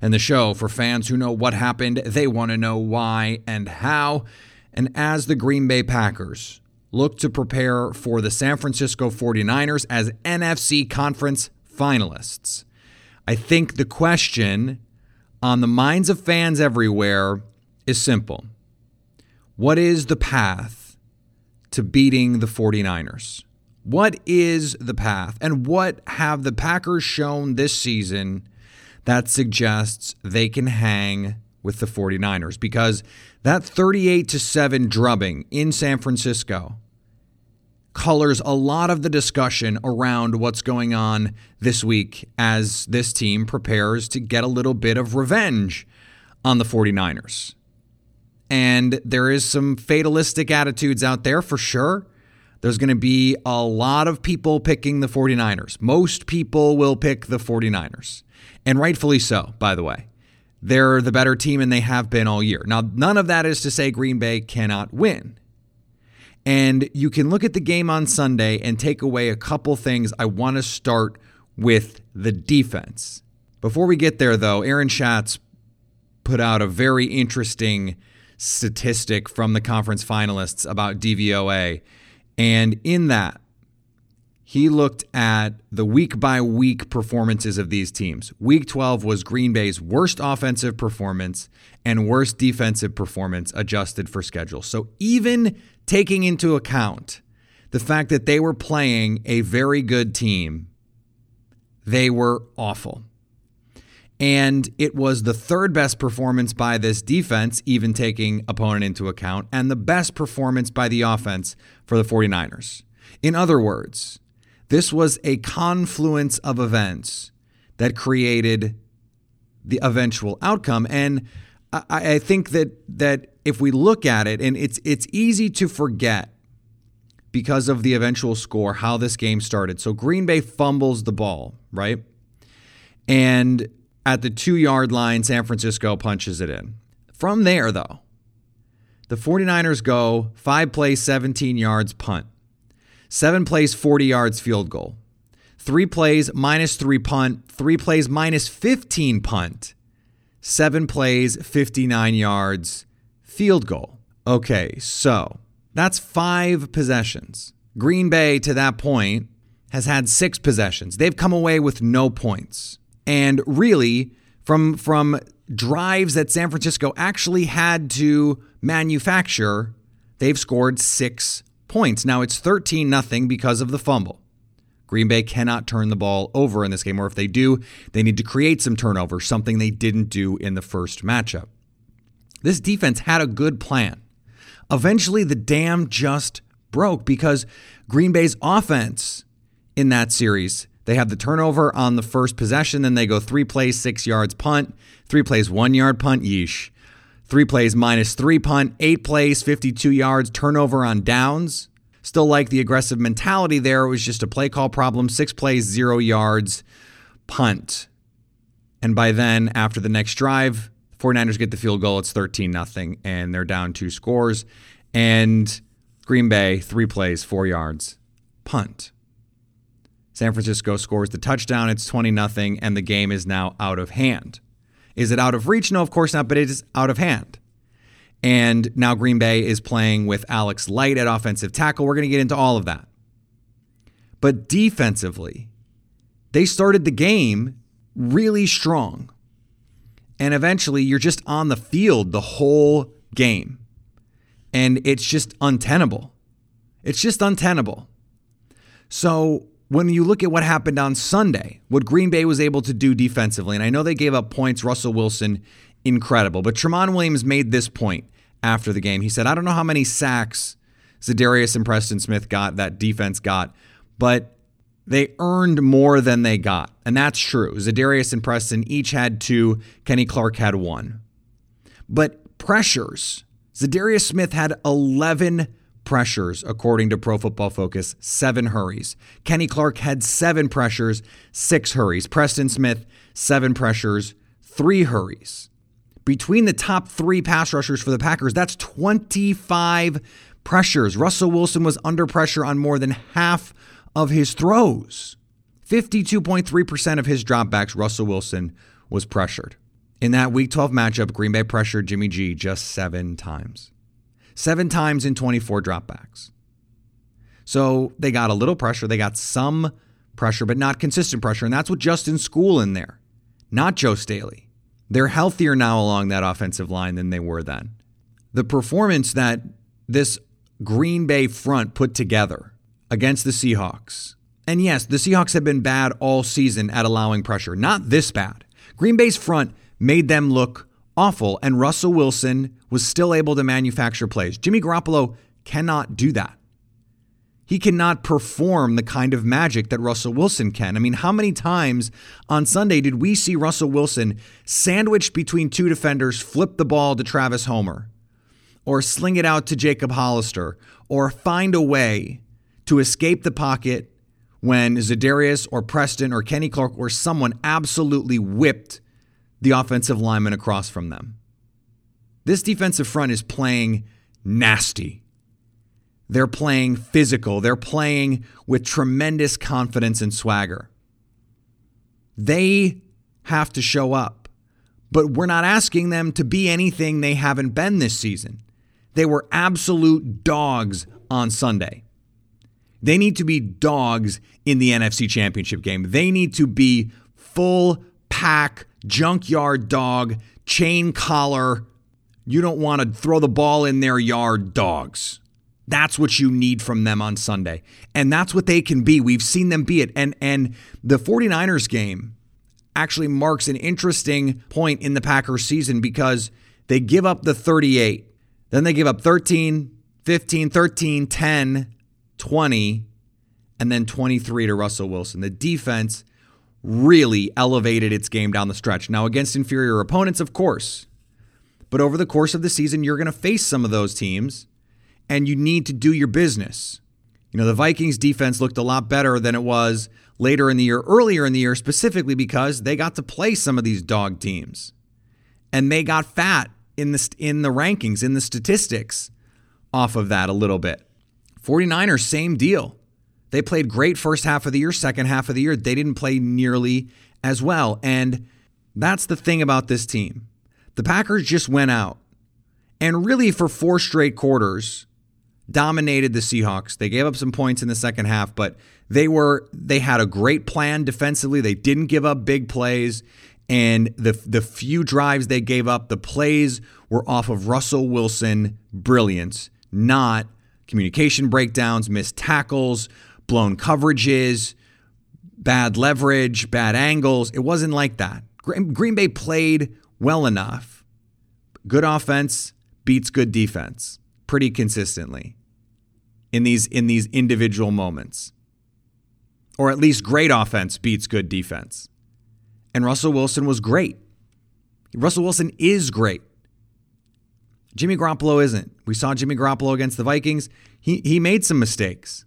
and the show for fans who know what happened. They want to know why and how. And as the Green Bay Packers look to prepare for the San Francisco 49ers as NFC Conference finalists, I think the question on the minds of fans everywhere is simple. What is the path to beating the 49ers? What is the path? And what have the Packers shown this season that suggests they can hang with the 49ers? Because that 38 to 7 drubbing in San Francisco colors a lot of the discussion around what's going on this week as this team prepares to get a little bit of revenge on the 49ers. And there is some fatalistic attitudes out there for sure. There's going to be a lot of people picking the 49ers. Most people will pick the 49ers. And rightfully so, by the way. They're the better team and they have been all year. Now, none of that is to say Green Bay cannot win. And you can look at the game on Sunday and take away a couple things. I want to start with the defense. Before we get there, though, Aaron Schatz put out a very interesting statistic from the conference finalists about DVOA. And in that, he looked at the week by week performances of these teams. Week 12 was Green Bay's worst offensive performance and worst defensive performance adjusted for schedule. So even taking into account the fact that they were playing a very good team, they were awful. And it was the third best performance by this defense, even taking opponent into account, and the best performance by the offense for the 49ers. In other words, this was a confluence of events that created the eventual outcome. And I, I think that that if we look at it, and it's it's easy to forget because of the eventual score how this game started. So Green Bay fumbles the ball, right? And at the two yard line, San Francisco punches it in. From there, though, the 49ers go five plays, 17 yards, punt. Seven plays, 40 yards, field goal. Three plays, minus three punt. Three plays, minus 15 punt. Seven plays, 59 yards, field goal. Okay, so that's five possessions. Green Bay, to that point, has had six possessions. They've come away with no points. And really, from from drives that San Francisco actually had to manufacture, they've scored six points. Now it's 13 nothing because of the fumble. Green Bay cannot turn the ball over in this game, or if they do, they need to create some turnovers, something they didn't do in the first matchup. This defense had a good plan. Eventually, the dam just broke because Green Bay's offense in that series they have the turnover on the first possession, then they go three plays, six yards punt, three plays, one yard punt, yeesh. Three plays, minus three punt, eight plays, 52 yards, turnover on downs. Still like the aggressive mentality there. It was just a play call problem. Six plays, zero yards, punt. And by then, after the next drive, 49ers get the field goal. It's 13 nothing, and they're down two scores. And Green Bay, three plays, four yards, punt. San Francisco scores the touchdown. It's 20 nothing, and the game is now out of hand. Is it out of reach? No, of course not, but it is out of hand. And now Green Bay is playing with Alex Light at offensive tackle. We're going to get into all of that. But defensively, they started the game really strong. And eventually you're just on the field the whole game. And it's just untenable. It's just untenable. So when you look at what happened on Sunday, what Green Bay was able to do defensively, and I know they gave up points, Russell Wilson, incredible. But Tramon Williams made this point after the game. He said, I don't know how many sacks Za'Darius and Preston Smith got, that defense got, but they earned more than they got. And that's true. Za'Darius and Preston each had two, Kenny Clark had one. But pressures, Za'Darius Smith had 11 pressures, according to Pro Football Focus, seven hurries. Kenny Clark had seven pressures, six hurries. Preston Smith, seven pressures, three hurries. Between the top three pass rushers for the Packers, that's 25 pressures. Russell Wilson was under pressure on more than half of his throws. 52.3% of his dropbacks, Russell Wilson was pressured. In that Week 12 matchup, Green Bay pressured Jimmy G just seven times seven times in 24 dropbacks. So they got a little pressure. They got some pressure, but not consistent pressure. And that's with Justin Skule in there, not Joe Staley. They're healthier now along that offensive line than they were then. The performance that this Green Bay front put together against the Seahawks. And yes, the Seahawks have been bad all season at allowing pressure. Not this bad. Green Bay's front made them look awful, and Russell Wilson was still able to manufacture plays. Jimmy Garoppolo cannot do that. He cannot perform the kind of magic that Russell Wilson can. I mean, how many times on Sunday did we see Russell Wilson sandwiched between two defenders flip the ball to Travis Homer or sling it out to Jacob Hollister or find a way to escape the pocket when Za'Darius or Preston or Kenny Clark or someone absolutely whipped the offensive lineman across from them. This defensive front is playing nasty. They're playing physical. They're playing with tremendous confidence and swagger. They have to show up, but we're not asking them to be anything they haven't been this season. They were absolute dogs on Sunday. They need to be dogs in the NFC Championship game. They need to be full pack junkyard dog, chain collar. You don't want to throw the ball in their yard dogs. That's what you need from them on Sunday. And that's what they can be. We've seen them be it. And and the 49ers game actually marks an interesting point in the Packers season because they give up the 38. Then they give up 13, 15, 13, 10, 20, and then 23 to Russell Wilson. The defense really elevated its game down the stretch. Now, against inferior opponents, of course, but over the course of the season, you're going to face some of those teams and you need to do your business. You know, the Vikings defense looked a lot better than it was later in the year, earlier in the year, specifically because they got to play some of these dog teams and they got fat in the, in the rankings, in the statistics off of that a little bit. 49ers, same deal. They played great first half of the year, second half of the year, they didn't play nearly as well. And that's the thing about this team. The Packers just went out and really for four straight quarters dominated the Seahawks. They gave up some points in the second half, but they were they had a great plan defensively. They didn't give up big plays and the the few drives they gave up, the plays were off of Russell Wilson brilliance, not communication breakdowns, missed tackles, blown coverages, bad leverage, bad angles. It wasn't like that. Green Bay played well enough. Good offense beats good defense pretty consistently in these in these individual moments. Or at least great offense beats good defense. And Russell Wilson was great. Russell Wilson is great. Jimmy Garoppolo isn't. We saw Jimmy Garoppolo against the Vikings. He he made some mistakes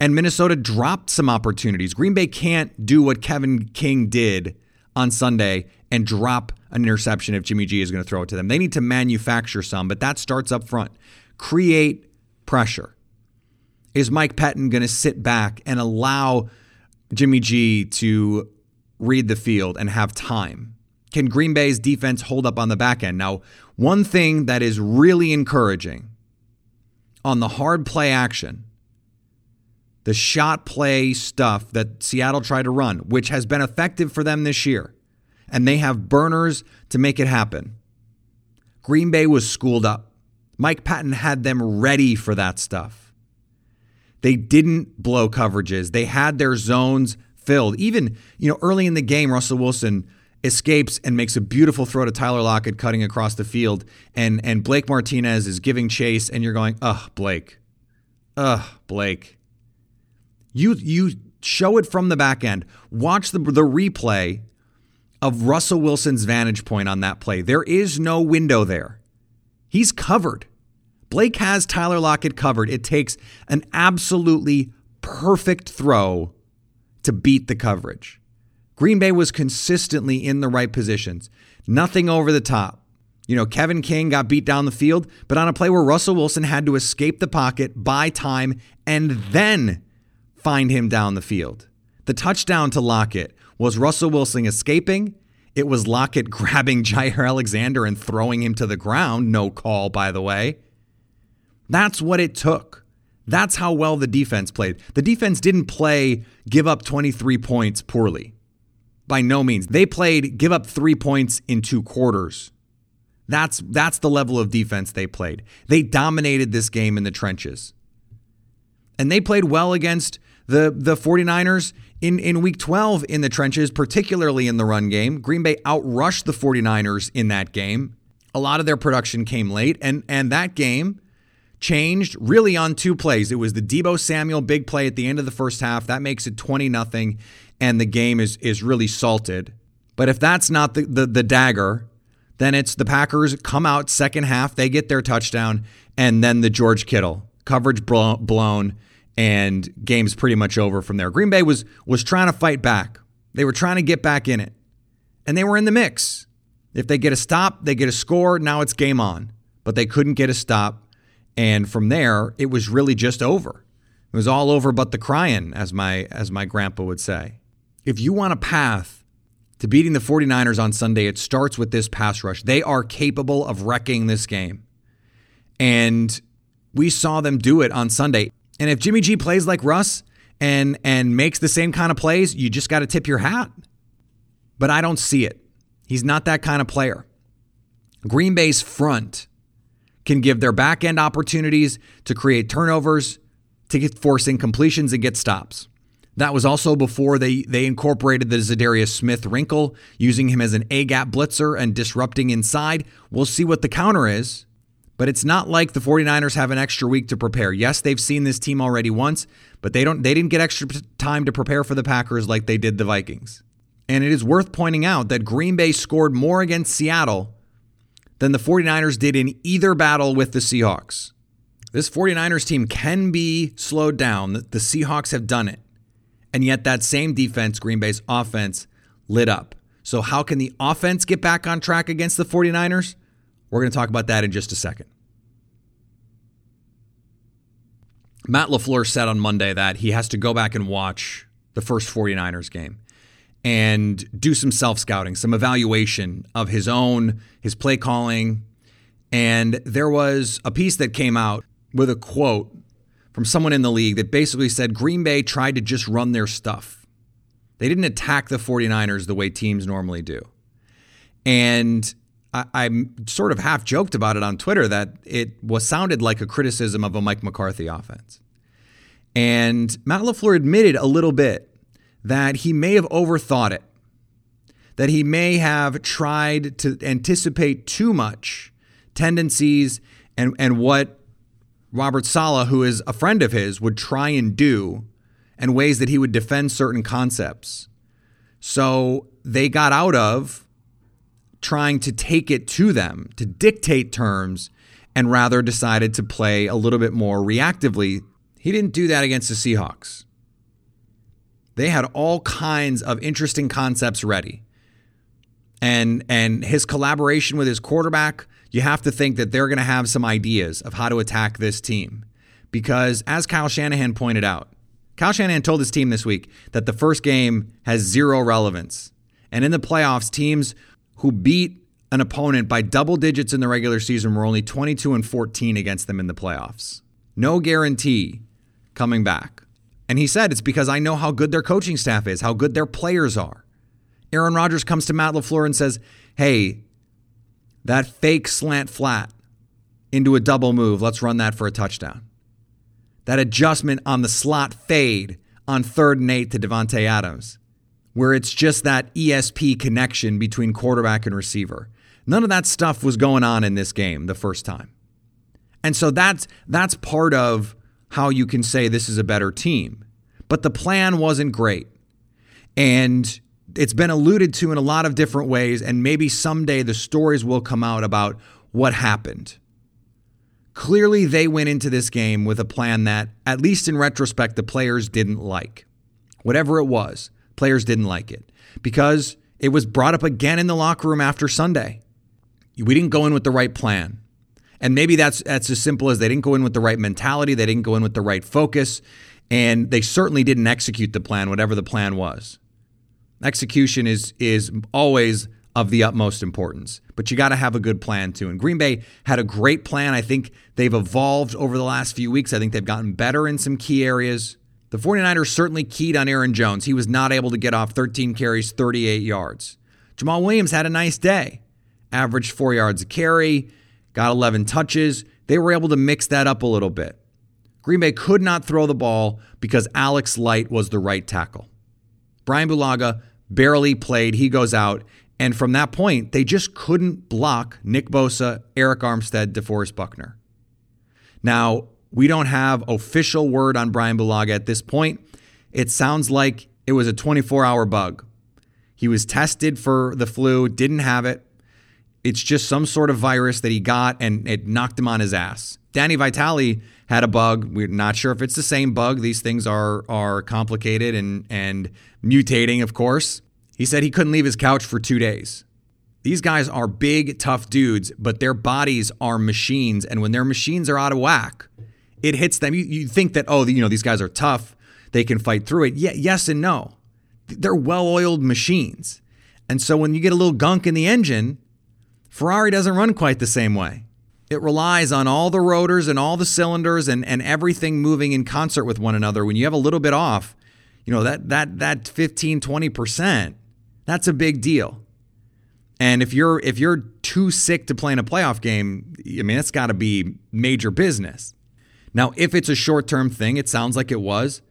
and Minnesota dropped some opportunities. Green Bay can't do what Kevin King did on Sunday and drop an interception if Jimmy G is going to throw it to them. They need to manufacture some, but that starts up front. Create pressure. Is Mike Pettine going to sit back and allow Jimmy G to read the field and have time? Can Green Bay's defense hold up on the back end? Now, one thing that is really encouraging on the hard play action the shot play stuff that Seattle tried to run, which has been effective for them this year. and they have burners to make it happen. Green Bay was schooled up. Mike Pettine had them ready for that stuff. They didn't blow coverages. They had their zones filled. Even, you know, early in the game, Russell Wilson escapes and makes a beautiful throw to Tyler Lockett cutting across the field. And and Blake Martinez is giving chase, and you're going, ugh, Blake. Ugh, Blake. You you show it from the back end. Watch the the replay of Russell Wilson's vantage point on that play. There is no window there. He's covered. Blake has Tyler Lockett covered. It takes an absolutely perfect throw to beat the coverage. Green Bay was consistently in the right positions, nothing over the top. You know, Kevin King got beat down the field, but on a play where Russell Wilson had to escape the pocket, buy time, and then find him down the field. The touchdown to Lockett was Russell Wilson escaping. It was Lockett grabbing Jaire Alexander and throwing him to the ground. No call, by the way. That's what it took. That's how well the defense played. The defense didn't play give up 23 points poorly. By no means. They played give up 3 points in 2 quarters. That's that's the level of defense they played. They dominated this game in the trenches. And they played well against the the 49ers in in week 12 in the trenches, particularly in the run game. Green Bay outrushed the 49ers in that game. A lot of their production came late and and that game changed really on two plays. It was the Debo Samuel big play at the end of the first half. That makes it 20 nothing and the game is is really salted. But if that's not the, the, the dagger, then it's the Packers come out second half, they get their touchdown, and then the George Kittle coverage blown, and game's pretty much over from there. Green Bay was was trying to fight back. They were trying to get back in it, and they were in the mix. If they get a stop, they get a score. Now it's game on, but they couldn't get a stop. And from there, it was really just over. It was all over but the crying, as my as my grandpa would say. If you want a path to beating the 49ers on Sunday, it starts with this pass rush. They are capable of wrecking this game. And we saw them do it on Sunday. And if Jimmy G plays like Russ and and makes the same kind of plays, you just got to tip your hat. But I don't see it. He's not that kind of player. Green Bay's front can give their back end opportunities to create turnovers, to get force incompletions and get stops. That was also before they, they incorporated the Za'Darius Smith wrinkle, using him as an A gap blitzer and disrupting inside. We'll see what the counter is, but it's not like the 49ers have an extra week to prepare. Yes, they've seen this team already once, but they don't they didn't get extra time to prepare for the Packers like they did the Vikings. And it is worth pointing out that Green Bay scored more against Seattle than the 49ers did in either battle with the Seahawks. This 49ers team can be slowed down. The Seahawks have done it. And yet, that same defense, Green Bay's offense, lit up. So, how can the offense get back on track against the 49ers? We're going to talk about that in just a second. Matt LaFleur said on Monday that he has to go back and watch the first 49ers game and do some self scouting, some evaluation of his own, his play calling. And there was a piece that came out with a quote from someone in the league that basically said Green Bay tried to just run their stuff. They didn't attack the 49ers the way teams normally do. And I, I sort of half joked about it on Twitter that it was sounded like a criticism of a Mike McCarthy offense. And Matt LaFleur admitted a little bit that he may have overthought it, that he may have tried to anticipate too much tendencies and, and what Robert Saleh, who is a friend of his, would try and do and ways that he would defend certain concepts. So they got out of trying to take it to them, to dictate terms, and rather decided to play a little bit more reactively. He didn't do that against the Seahawks. They had all kinds of interesting concepts ready. And and his collaboration with his quarterback, you have to think that they're going to have some ideas of how to attack this team. Because as Kyle Shanahan pointed out, Kyle Shanahan told his team this week that the first game has zero relevance. And in the playoffs, teams who beat an opponent by double digits in the regular season were only 22 and 14 against them in the playoffs. No guarantee coming back. And he said it's because I know how good their coaching staff is, how good their players are. Aaron Rodgers comes to Matt LaFleur and says, Hey, that fake slant flat into a double move, let's run that for a touchdown. That adjustment on the slot fade on third and eight to Davante Adams, where it's just that ESP connection between quarterback and receiver. None of that stuff was going on in this game the first time. And so that's that's part of how you can say this is a better team. But the plan wasn't great. And it's been alluded to in a lot of different ways and maybe someday the stories will come out about what happened. Clearly they went into this game with a plan that at least in retrospect the players didn't like. Whatever it was, players didn't like it because it was brought up again in the locker room after Sunday. We didn't go in with the right plan. And maybe that's that's as simple as they didn't go in with the right mentality, they didn't go in with the right focus, and they certainly didn't execute the plan, whatever the plan was. Execution is is always of the utmost importance, but you got to have a good plan too. And Green Bay had a great plan. I think they've evolved over the last few weeks. I think they've gotten better in some key areas. The 49ers certainly keyed on Aaron Jones. He was not able to get off 13 carries, 38 yards. Jamaal Williams had a nice day, averaged four yards a carry, got 11 touches. They were able to mix that up a little bit. Green Bay could not throw the ball because Alex Light was the right tackle. Brian Bulaga barely played. He goes out. And from that point, they just couldn't block Nick Bosa, Arik Armstead, DeForest Buckner. Now, we don't have official word on Brian Bulaga at this point. It sounds like it was a 24 hour bug. He was tested for the flu, didn't have it. It's just some sort of virus that he got and it knocked him on his ass. Danny Vitale had a bug. We're not sure if it's the same bug. These things are are complicated and and mutating, of course. He said he couldn't leave his couch for 2 days. These guys are big, tough dudes, but their bodies are machines and when their machines are out of whack, it hits them. You, you think that oh, you know, these guys are tough. They can fight through it. Yeah, yes and no. They're well-oiled machines. And so when you get a little gunk in the engine, Ferrari doesn't run quite the same way. It relies on all the rotors and all the cylinders and, and everything moving in concert with one another. When you have a little bit off, you know, that that that 15, 20%, that's a big deal. And if you're if you're too sick to play in a playoff game, I mean, it's got to be major business. Now, if it's a short-term thing, it sounds like it was.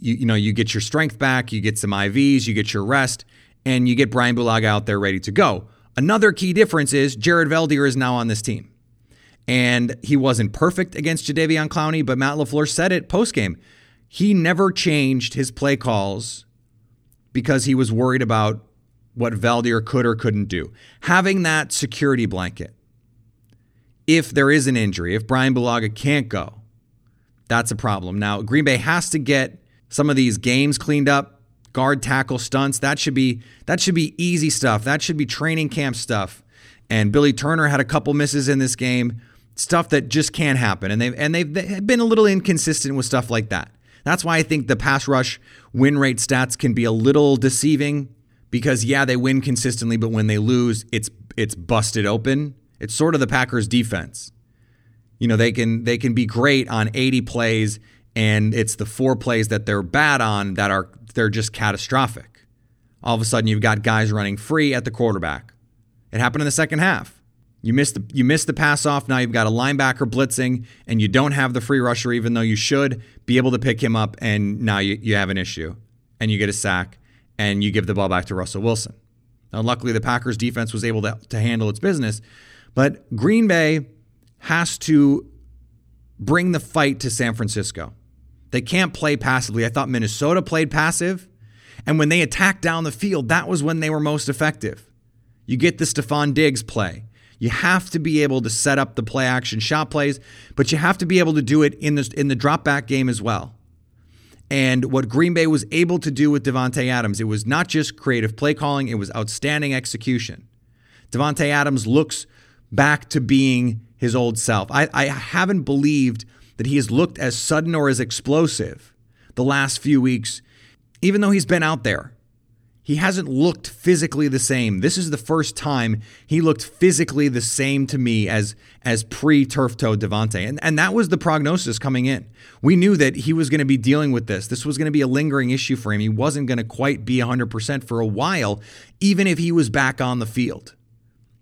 You, you know, you get your strength back, you get some IVs, you get your rest, and you get Brian Bulaga out there ready to go. Another key difference is Jared Veldheer is now on this team. And he wasn't perfect against Jadeveon Clowney, but Matt LaFleur said it post game. He never changed his play calls because he was worried about what Veldheer could or couldn't do. Having that security blanket, if there is an injury, if Brian Bulaga can't go, that's a problem. Now, Green Bay has to get some of these games cleaned up, guard tackle stunts. That should be that should be easy stuff. That should be training camp stuff. And Billy Turner had a couple misses in this game stuff that just can't happen. And they've and they've been a little inconsistent with stuff like that. That's why I think the pass rush win rate stats can be a little deceiving because yeah, they win consistently, but when they lose, it's it's busted open. It's sort of the Packers defense. You know, they can they can be great on 80 plays and it's the four plays that they're bad on that are they're just catastrophic. All of a sudden you've got guys running free at the quarterback. It happened in the second half. You missed the you missed the pass off. Now you've got a linebacker blitzing, and you don't have the free rusher, even though you should be able to pick him up. And now you, you have an issue, and you get a sack, and you give the ball back to Russell Wilson. Now, luckily, the Packers defense was able to, to handle its business, but Green Bay has to bring the fight to San Francisco. They can't play passively. I thought Minnesota played passive, and when they attacked down the field, that was when they were most effective. You get the Stefon Diggs play. You have to be able to set up the play action shot plays, but you have to be able to do it in the in the drop back game as well. And what Green Bay was able to do with Davante Adams, it was not just creative play calling, it was outstanding execution. Davante Adams looks back to being his old self. I, I haven't believed that he has looked as sudden or as explosive the last few weeks, even though he's been out there. He hasn't looked physically the same. This is the first time he looked physically the same to me as as pre-turf toe Davante. And and that was the prognosis coming in. We knew that he was going to be dealing with this. This was going to be a lingering issue for him. He wasn't going to quite be 100% for a while even if he was back on the field.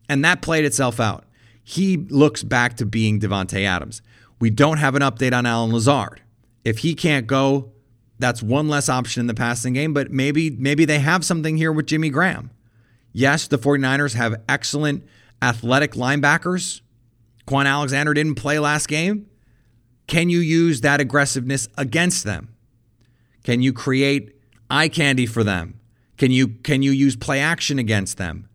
And that played itself out. He looks back to being Davante Adams. We don't have an update on Allen Lazard. If he can't go, that's one less option in the passing game, but maybe maybe they have something here with Jimmy Graham. Yes, the 49ers have excellent athletic linebackers. Kwon Alexander didn't play last game. Can you use that aggressiveness against them? Can you create eye candy for them? Can you can you use play action against them?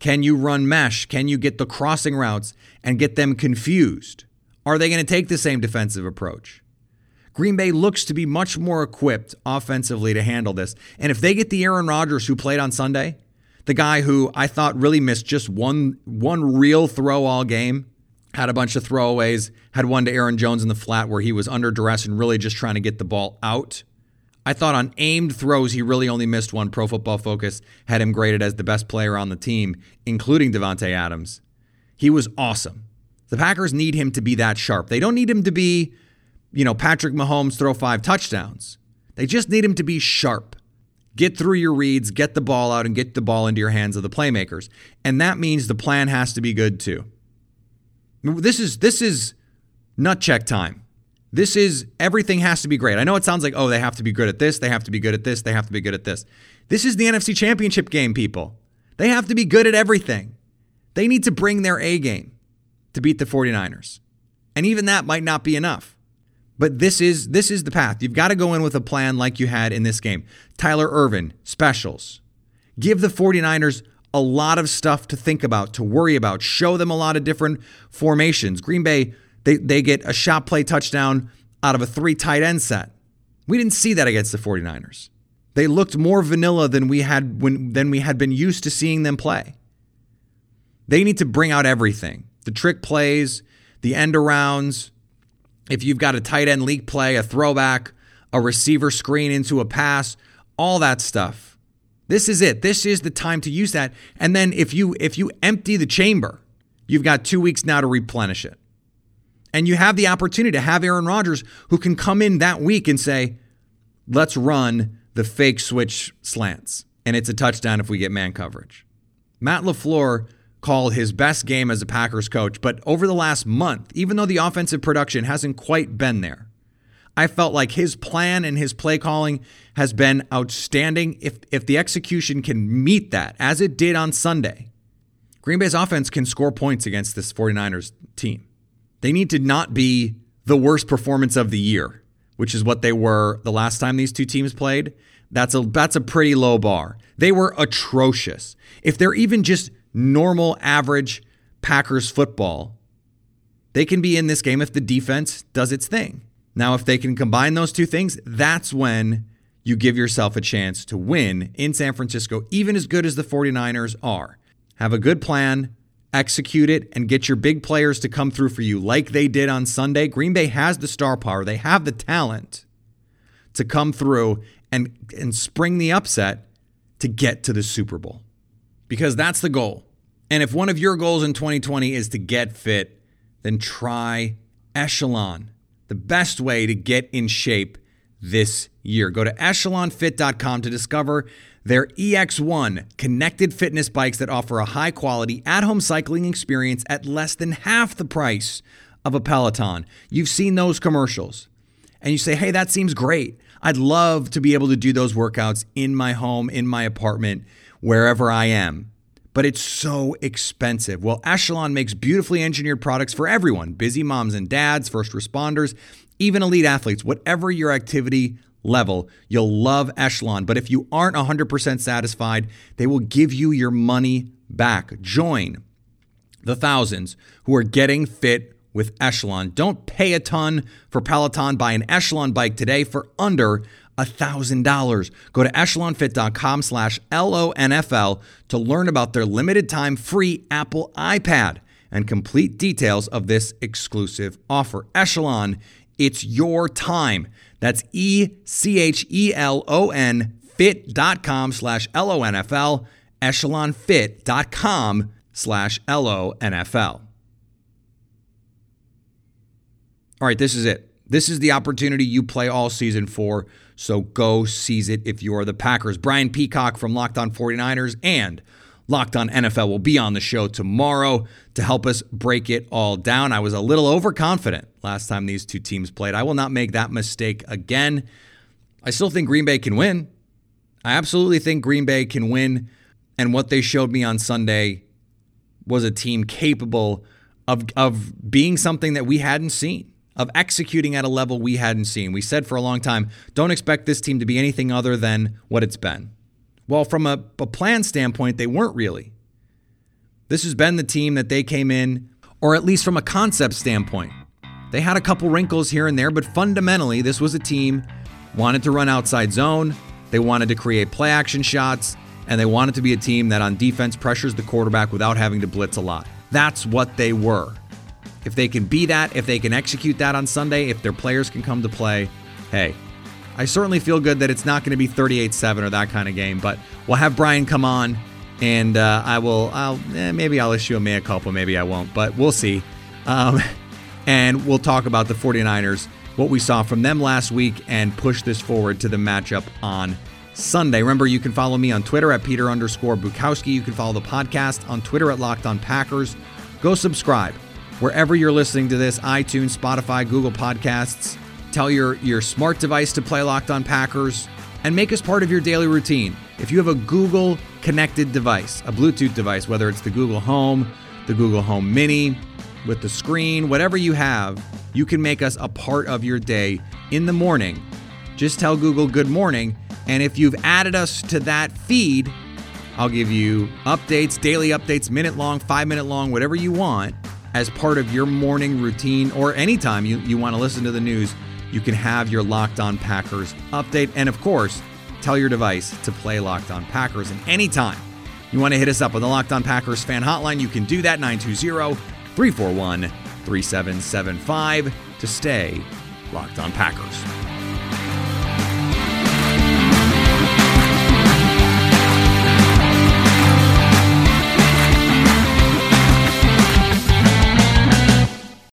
Can you run mesh? Can you get the crossing routes and get them confused? Are they going to take the same defensive approach? Green Bay looks to be much more equipped offensively to handle this. And if they get the Aaron Rodgers who played on Sunday, the guy who I thought really missed just one one real throw all game, had a bunch of throwaways, had one to Aaron Jones in the flat where he was under duress and really just trying to get the ball out. I thought on aimed throws, he really only missed one. Pro Football Focus had him graded as the best player on the team, including Davante Adams. He was awesome. The Packers need him to be that sharp. They don't need him to be you know, Patrick Mahomes throw five touchdowns. They just need him to be sharp. Get through your reads, get the ball out, and get the ball into your hands of the playmakers. And that means the plan has to be good too. This is this is nut check time. This is everything has to be great. I know it sounds like, oh, they have to be good at this, they have to be good at this, they have to be good at this. This is the NFC Championship game, people. They have to be good at everything. They need to bring their A game to beat the 49ers. And even that might not be enough. But this is this is the path. You've got to go in with a plan like you had in this game. Tyler Ervin, specials. Give the 49ers a lot of stuff to think about, to worry about. Show them a lot of different formations. Green Bay, they, they get a shot play touchdown out of a three tight end set. We didn't see that against the 49ers. They looked more vanilla than we had when than we had been used to seeing them play. They need to bring out everything. The trick plays, the end arounds, if you've got a tight end leak play, a throwback, a receiver screen into a pass, all that stuff. This is it. This is the time to use that. And then if you if you empty the chamber, you've got 2 weeks now to replenish it. And you have the opportunity to have Aaron Rodgers who can come in that week and say, "Let's run the fake switch slants." And it's a touchdown if we get man coverage. Matt LaFleur called his best game as a Packers coach, but over the last month, even though the offensive production hasn't quite been there, I felt like his plan and his play calling has been outstanding. If if the execution can meet that as it did on Sunday, Green Bay's offense can score points against this 49ers team. They need to not be the worst performance of the year, which is what they were the last time these two teams played. That's a that's a pretty low bar. They were atrocious. If they're even just normal, average Packers football, they can be in this game if the defense does its thing. Now, if they can combine those two things, that's when you give yourself a chance to win in San Francisco, even as good as the 49ers are. Have a good plan, execute it, and get your big players to come through for you like they did on Sunday. Green Bay has the star power, they have the talent to come through and, and spring the upset to get to the Super Bowl because that's the goal. And if one of your goals in 2020 is to get fit, then try Echelon, the best way to get in shape this year. Go to echelonfit.com to discover their EX1 connected fitness bikes that offer a high quality at home cycling experience at less than half the price of a Peloton. You've seen those commercials and you say, hey, that seems great. I'd love to be able to do those workouts in my home, in my apartment wherever I am. But it's so expensive. Well, Echelon makes beautifully engineered products for everyone busy moms and dads, first responders, even elite athletes, whatever your activity level, you'll love Echelon. But if you aren't 100% satisfied, they will give you your money back. Join the thousands who are getting fit with Echelon. Don't pay a ton for Peloton. Buy an Echelon bike today for under $1,000. Go to echelonfit.com slash LONFL to learn about their limited time free Apple iPad and complete details of this exclusive offer. Echelon, it's your time. That's E C H E L O N echelonfit.com slash LONFL, echelonfit.com slash LONFL. All right, this is it. This is the opportunity you play all season for, so go seize it if you're the Packers. Brian Peacock from Locked On 49ers and Locked On NFL will be on the show tomorrow to help us break it all down. I was a little overconfident last time these two teams played. I will not make that mistake again. I still think Green Bay can win. I absolutely think Green Bay can win. And what they showed me on Sunday was a team capable of, of being something that we hadn't seen, of executing at a level we hadn't seen. We said for a long time, don't expect this team to be anything other than what it's been. Well, from a, a plan standpoint, they weren't really. This has been the team that they came in, or at least from a concept standpoint. They had a couple wrinkles here and there, but fundamentally, this was a team wanted to run outside zone, they wanted to create play action shots, and they wanted to be a team that on defense pressures the quarterback without having to blitz a lot. That's what they were. If they can be that, if they can execute that on Sunday, if their players can come to play, hey, I certainly feel good that it's not going to be 38 7 or that kind of game, but we'll have Brian come on and uh, I will, I'll, eh, maybe I'll issue a mea culpa, maybe I won't, but we'll see. Um, and we'll talk about the 49ers, what we saw from them last week, and push this forward to the matchup on Sunday. Remember, you can follow me on Twitter at Peter underscore Bukowski. You can follow the podcast on Twitter at Locked On Packers. Go subscribe wherever you're listening to this iTunes, Spotify, Google Podcasts. Tell your, your smart device to play Locked On Packers and make us part of your daily routine. If you have a Google connected device, a Bluetooth device, whether it's the Google Home, the Google Home Mini, with the screen, whatever you have, you can make us a part of your day in the morning. Just tell Google good morning and if you've added us to that feed, I'll give you updates, daily updates, minute long, five minute long, whatever you want as part of your morning routine or anytime you, you want to listen to the news. You can have your Locked On Packers update. And of course, tell your device to play Locked On Packers. And anytime you want to hit us up on the Locked On Packers fan hotline, you can do that 920 341 3775 to stay Locked On Packers.